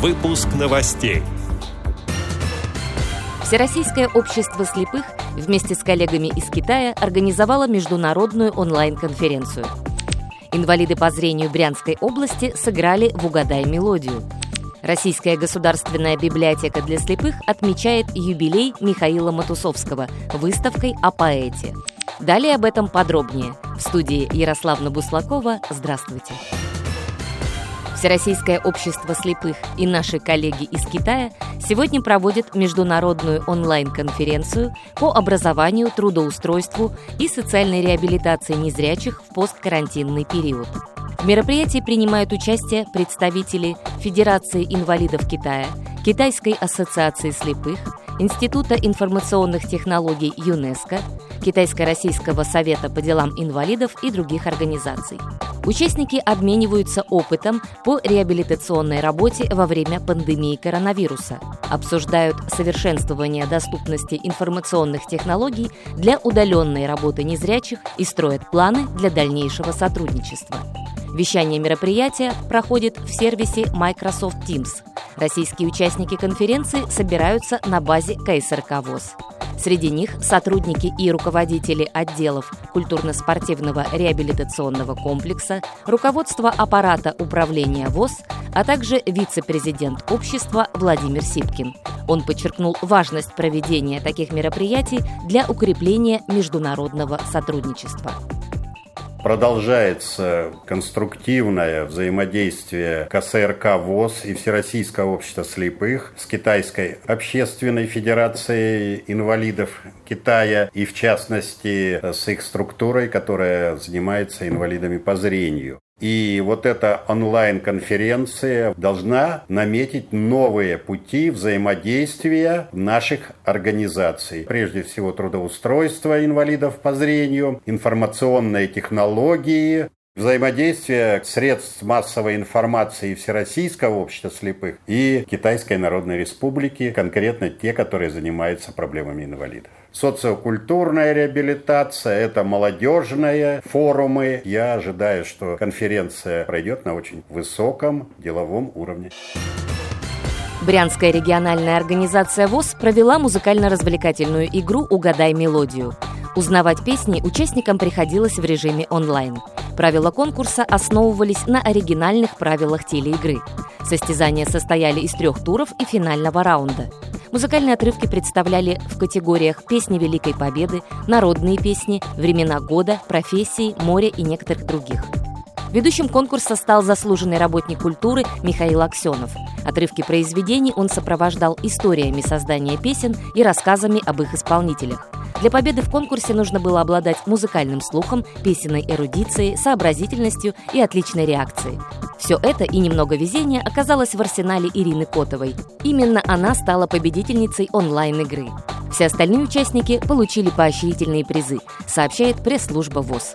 Выпуск новостей. Всероссийское общество слепых вместе с коллегами из Китая организовало международную онлайн-конференцию. Инвалиды по зрению Брянской области сыграли в «Угадай мелодию». Российская государственная библиотека для слепых отмечает юбилей Михаила Матусовского выставкой о поэте. Далее об этом подробнее. В студии Ярославна Буслакова. Здравствуйте. Всероссийское общество слепых и наши коллеги из Китая сегодня проводят международную онлайн-конференцию по образованию, трудоустройству и социальной реабилитации незрячих в посткарантинный период. В мероприятии принимают участие представители Федерации инвалидов Китая, Китайской ассоциации слепых, Института информационных технологий ЮНЕСКО, Китайско-Российского совета по делам инвалидов и других организаций. Участники обмениваются опытом по реабилитационной работе во время пандемии коронавируса, обсуждают совершенствование доступности информационных технологий для удаленной работы незрячих и строят планы для дальнейшего сотрудничества. Вещание мероприятия проходит в сервисе Microsoft Teams. Российские участники конференции собираются на базе КСРК ВОЗ. Среди них сотрудники и руководители отделов культурно-спортивного реабилитационного комплекса, руководство аппарата управления ВОЗ, а также вице-президент общества Владимир Сипкин. Он подчеркнул важность проведения таких мероприятий для укрепления международного сотрудничества. Продолжается конструктивное взаимодействие КСРК ВОЗ и Всероссийского общества слепых с Китайской общественной федерацией инвалидов Китая и, в частности, с их структурой, которая занимается инвалидами по зрению. И вот эта онлайн-конференция должна наметить новые пути взаимодействия наших организаций. Прежде всего трудоустройство инвалидов по зрению, информационные технологии, взаимодействие средств массовой информации Всероссийского общества слепых и Китайской Народной Республики, конкретно те, которые занимаются проблемами инвалидов. Социокультурная реабилитация, это молодежные форумы. Я ожидаю, что конференция пройдет на очень высоком деловом уровне. Брянская региональная организация ВОЗ провела музыкально-развлекательную игру «Угадай мелодию». Узнавать песни участникам приходилось в режиме онлайн. Правила конкурса основывались на оригинальных правилах телеигры. Состязания состояли из трех туров и финального раунда. Музыкальные отрывки представляли в категориях «Песни Великой Победы», «Народные песни», «Времена года», «Профессии», «Море» и некоторых других. Ведущим конкурса стал заслуженный работник культуры Михаил Аксенов. Отрывки произведений он сопровождал историями создания песен и рассказами об их исполнителях. Для победы в конкурсе нужно было обладать музыкальным слухом, песенной эрудицией, сообразительностью и отличной реакцией. Все это и немного везения оказалось в арсенале Ирины Котовой. Именно она стала победительницей онлайн-игры. Все остальные участники получили поощрительные призы, сообщает пресс-служба ВОЗ.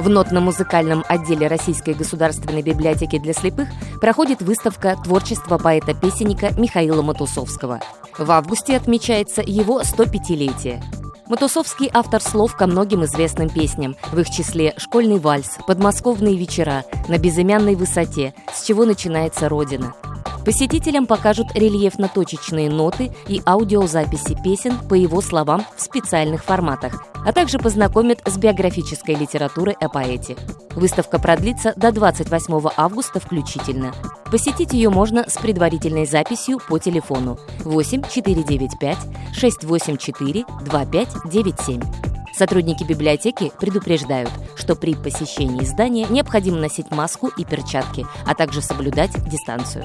В нотно-музыкальном отделе Российской государственной библиотеки для слепых проходит выставка творчества поэта-песенника Михаила Матусовского. В августе отмечается его 105-летие. Матусовский автор слов ко многим известным песням, в их числе «Школьный вальс», «Подмосковные вечера», «На безымянной высоте», «С чего начинается Родина». Посетителям покажут рельефно-точечные ноты и аудиозаписи песен по его словам в специальных форматах, а также познакомят с биографической литературой о поэте. Выставка продлится до 28 августа включительно. Посетить ее можно с предварительной записью по телефону 8 495 684 2597. Сотрудники библиотеки предупреждают, что при посещении здания необходимо носить маску и перчатки, а также соблюдать дистанцию.